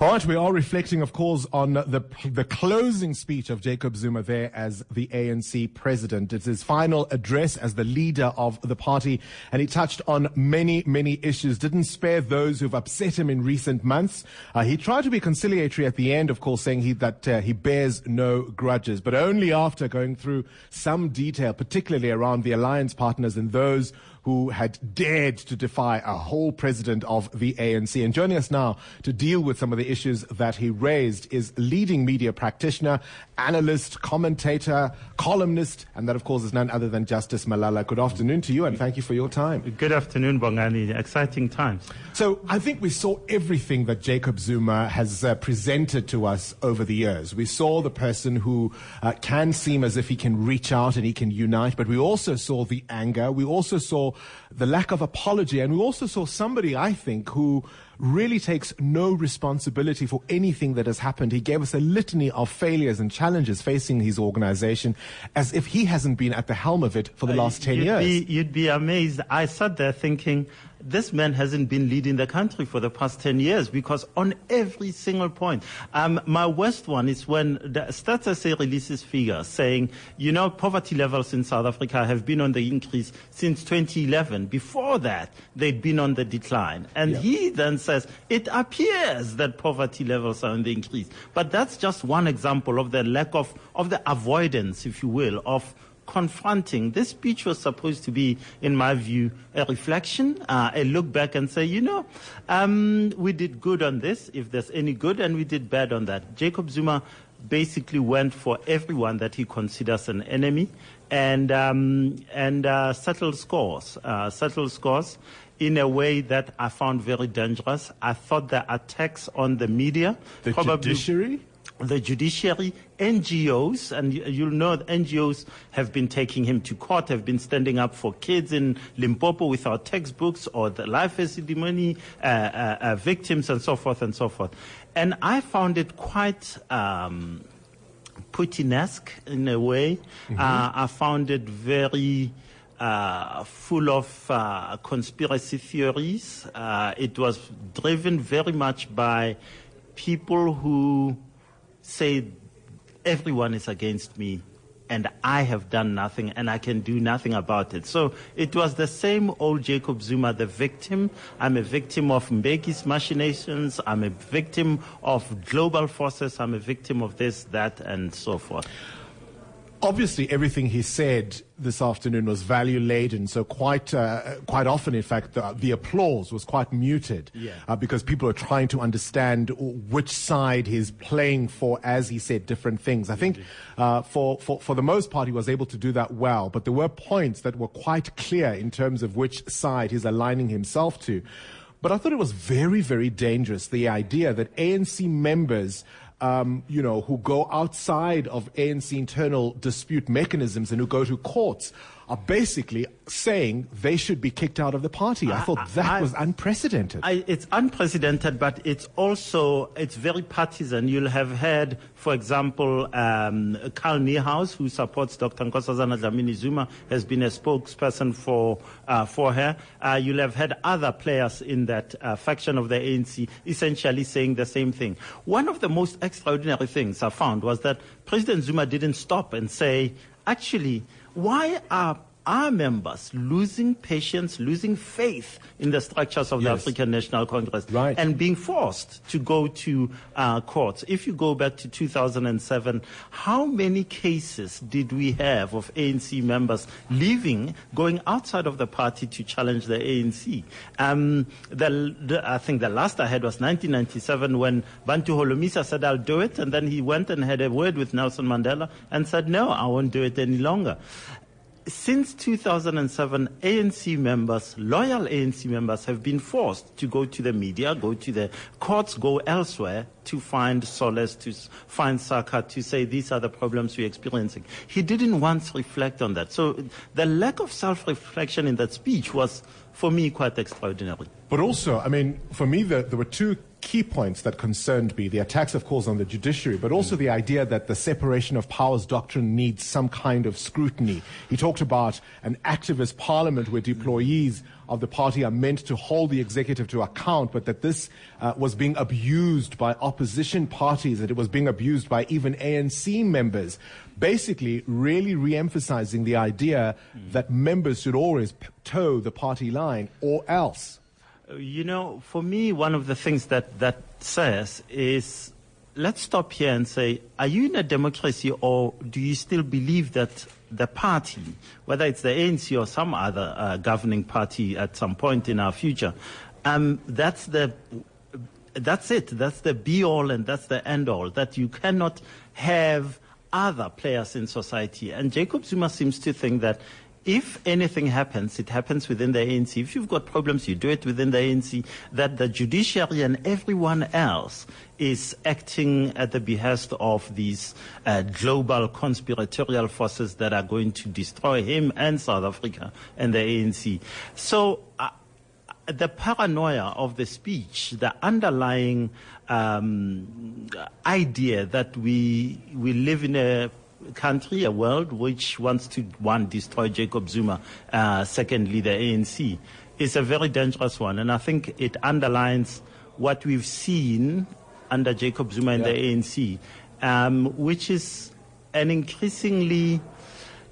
All right, we are reflecting, of course, on the the closing speech of Jacob Zuma there as the ANC president. It's his final address as the leader of the party, and he touched on many, many issues. Didn't spare those who've upset him in recent months. Uh, he tried to be conciliatory at the end, of course, saying he, that uh, he bears no grudges, but only after going through some detail, particularly around the alliance partners and those who had dared to defy a whole president of the ANC. And joining us now to deal with some of the issues that he raised is leading media practitioner, analyst, commentator, columnist, and that, of course, is none other than Justice Malala. Good afternoon to you, and thank you for your time. Good afternoon, Bongani. Exciting times. So I think we saw everything that Jacob Zuma has uh, presented to us over the years. We saw the person who uh, can seem as if he can reach out and he can unite, but we also saw the anger. We also saw the lack of apology. And we also saw somebody, I think, who really takes no responsibility for anything that has happened. He gave us a litany of failures and challenges facing his organization as if he hasn't been at the helm of it for the uh, last 10 you'd years. Be, you'd be amazed. I sat there thinking, this man hasn't been leading the country for the past 10 years because on every single point, um, my worst one is when the Stats releases figures saying, you know, poverty levels in South Africa have been on the increase since 2011. Before that, they'd been on the decline. And yeah. he then says, it appears that poverty levels are on the increase. But that's just one example of the lack of, of the avoidance, if you will, of confronting. This speech was supposed to be, in my view, a reflection, uh, a look back and say, you know, um, we did good on this, if there's any good, and we did bad on that. Jacob Zuma basically went for everyone that he considers an enemy and um, and uh, settled scores, uh, settled scores in a way that I found very dangerous. I thought the attacks on the media, the judiciary, the judiciary, NGOs, and you'll know NGOs have been taking him to court, have been standing up for kids in Limpopo without textbooks or the Life Esidimeni uh, uh, uh, victims and so forth and so forth. And I found it quite um, Putinesque in a way. Mm-hmm. Uh, I found it very. Uh, full of uh, conspiracy theories. Uh, it was driven very much by people who say everyone is against me and I have done nothing and I can do nothing about it. So it was the same old Jacob Zuma, the victim. I'm a victim of Mbeki's machinations. I'm a victim of global forces. I'm a victim of this, that, and so forth. Obviously, everything he said this afternoon was value laden. So quite uh, quite often, in fact, the, the applause was quite muted yeah. uh, because people are trying to understand which side he's playing for as he said different things. I think uh, for, for for the most part, he was able to do that well. But there were points that were quite clear in terms of which side he's aligning himself to. But I thought it was very, very dangerous the idea that ANC members um, you know, who go outside of ANC internal dispute mechanisms and who go to courts are basically saying they should be kicked out of the party. I, I thought that I, was unprecedented. I, it's unprecedented, but it's also it's very partisan. You'll have heard, for example, um, Carl Niehaus, who supports Dr. Nkosazana Dlamini Zuma, has been a spokesperson for uh, for her. Uh, you'll have had other players in that uh, faction of the ANC essentially saying the same thing. One of the most extraordinary things I found was that President Zuma didn't stop and say, actually why are our members losing patience, losing faith in the structures of yes. the African National Congress, right. and being forced to go to uh, courts. If you go back to 2007, how many cases did we have of ANC members leaving, going outside of the party to challenge the ANC? Um, the, the, I think the last I had was 1997 when Bantu Holomisa said, I'll do it, and then he went and had a word with Nelson Mandela and said, no, I won't do it any longer since 2007, ANC members, loyal ANC members, have been forced to go to the media, go to the courts, go elsewhere to find solace, to find succor, to say these are the problems we're experiencing. He didn't once reflect on that. So the lack of self-reflection in that speech was, for me, quite extraordinary. But also, I mean, for me, the, there were two key points that concerned me the attacks, of course, on the judiciary, but also the idea that the separation of powers doctrine needs some kind of scrutiny. He talked about an activist parliament where employees of the party are meant to hold the executive to account, but that this uh, was being abused by opposition parties, that it was being abused by even ANC members. Basically, really re emphasizing the idea mm. that members should always toe the party line or else. You know, for me, one of the things that that says is let's stop here and say, are you in a democracy or do you still believe that the party, whether it's the ANC or some other uh, governing party at some point in our future, um, that's the that's it. That's the be all and that's the end all. That you cannot have other players in society. And Jacob Zuma seems to think that if anything happens, it happens within the ANC. If you've got problems, you do it within the ANC. That the judiciary and everyone else is acting at the behest of these uh, global conspiratorial forces that are going to destroy him and South Africa and the ANC. So uh, the paranoia of the speech, the underlying um, idea that we we live in a country, a world which wants to, one, destroy Jacob Zuma, uh, secondly, the ANC, is a very dangerous one. And I think it underlines what we've seen under Jacob Zuma and yeah. the ANC, um, which is an increasingly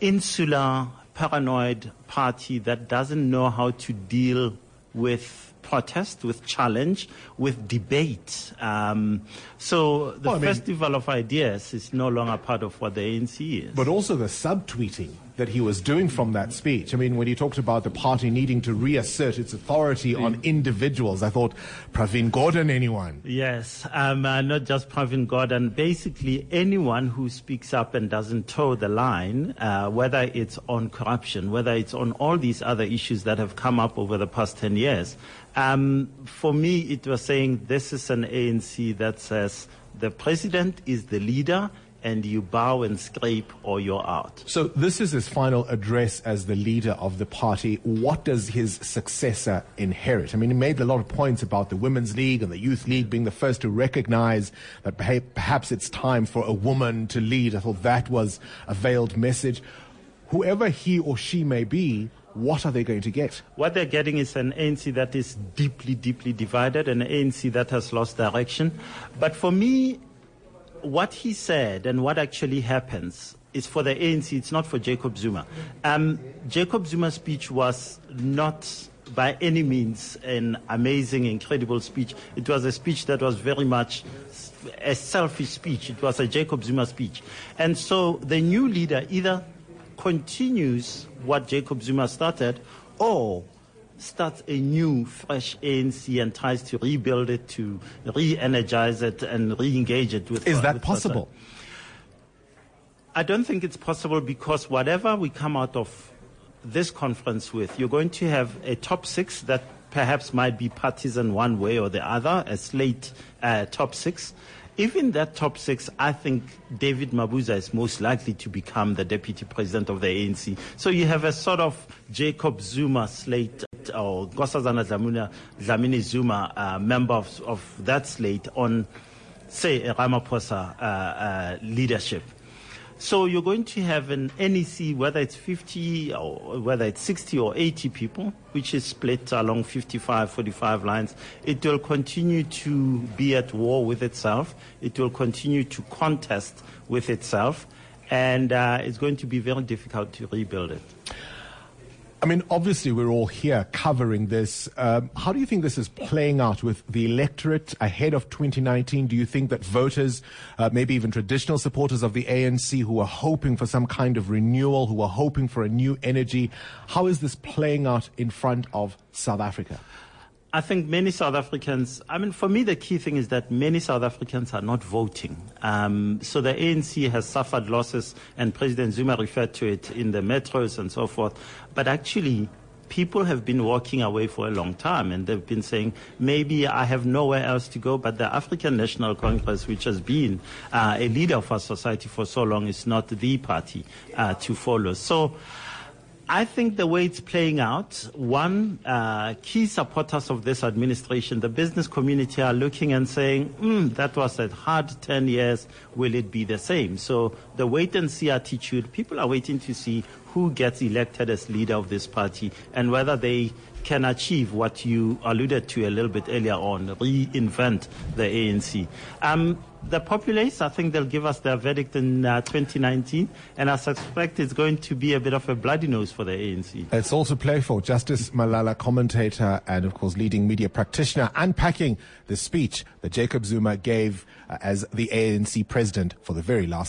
insular, paranoid party that doesn't know how to deal with protest, with challenge, with debate. Um, so the well, festival mean, of ideas is no longer part of what the ANC is. But also the subtweeting that he was doing from that speech. I mean, when he talked about the party needing to reassert its authority on individuals, I thought, Pravin Gordhan, anyone? Yes, um, uh, not just Pravin Gordhan. Basically, anyone who speaks up and doesn't toe the line, uh, whether it's on corruption, whether it's on all these other issues that have come up over the past 10 years. Um, for me, it was saying this is an ANC that says the president is the leader and you bow and scrape or you're out. So this is his final address as the leader of the party. What does his successor inherit? I mean, he made a lot of points about the Women's League and the Youth League being the first to recognize that perhaps it's time for a woman to lead. I thought that was a veiled message. Whoever he or she may be, what are they going to get? What they're getting is an ANC that is deeply, deeply divided, an ANC that has lost direction. But for me, what he said and what actually happens is for the ANC, it's not for Jacob Zuma. Um, Jacob Zuma's speech was not by any means an amazing, incredible speech. It was a speech that was very much a selfish speech. It was a Jacob Zuma speech. And so the new leader either continues what Jacob Zuma started or starts a new, fresh ANC and tries to rebuild it, to re-energize it and re-engage it with. Is that with possible? I don't think it's possible because whatever we come out of this conference with, you're going to have a top six that perhaps might be partisan one way or the other, a slate uh, top six. Even that top six, I think David Mabuza is most likely to become the deputy president of the ANC. So you have a sort of Jacob Zuma slate or Nkosazana Dlamini Zuma, uh, member of, of, that slate on, say, Ramaphosa uh, uh, leadership. So you're going to have an NEC, whether it's 50 or whether it's 60 or 80 people, which is split along 55, 45 lines. It will continue to be at war with itself. It will continue to contest with itself. And uh, it's going to be very difficult to rebuild it. I mean, obviously, we're all here covering this. Um, how do you think this is playing out with the electorate ahead of 2019? Do you think that voters, uh, maybe even traditional supporters of the ANC who are hoping for some kind of renewal, who are hoping for a new energy, how is this playing out in front of South Africa? I think many South Africans, I mean, for me, the key thing is that many South Africans are not voting. Um, so the ANC has suffered losses, and President Zuma referred to it in the metros and so forth. But actually, people have been walking away for a long time and they've been saying, maybe I have nowhere else to go, but the African National Congress, which has been uh, a leader of our society for so long, is not the party uh, to follow. So, I think the way it's playing out, one, uh, key supporters of this administration, the business community are looking and saying, mm, that was a hard 10 years. Will it be the same? So the wait and see attitude, people are waiting to see who gets elected as leader of this party and whether they can achieve what you alluded to a little bit earlier on, reinvent the ANC. Um, the populace, I think they'll give us their verdict in uh, 2019, and I suspect it's going to be a bit of a bloody nose for the ANC. It's also playful. Justice Malala, commentator and, of course, leading media practitioner, unpacking the speech that Jacob Zuma gave uh, as the ANC president for the very last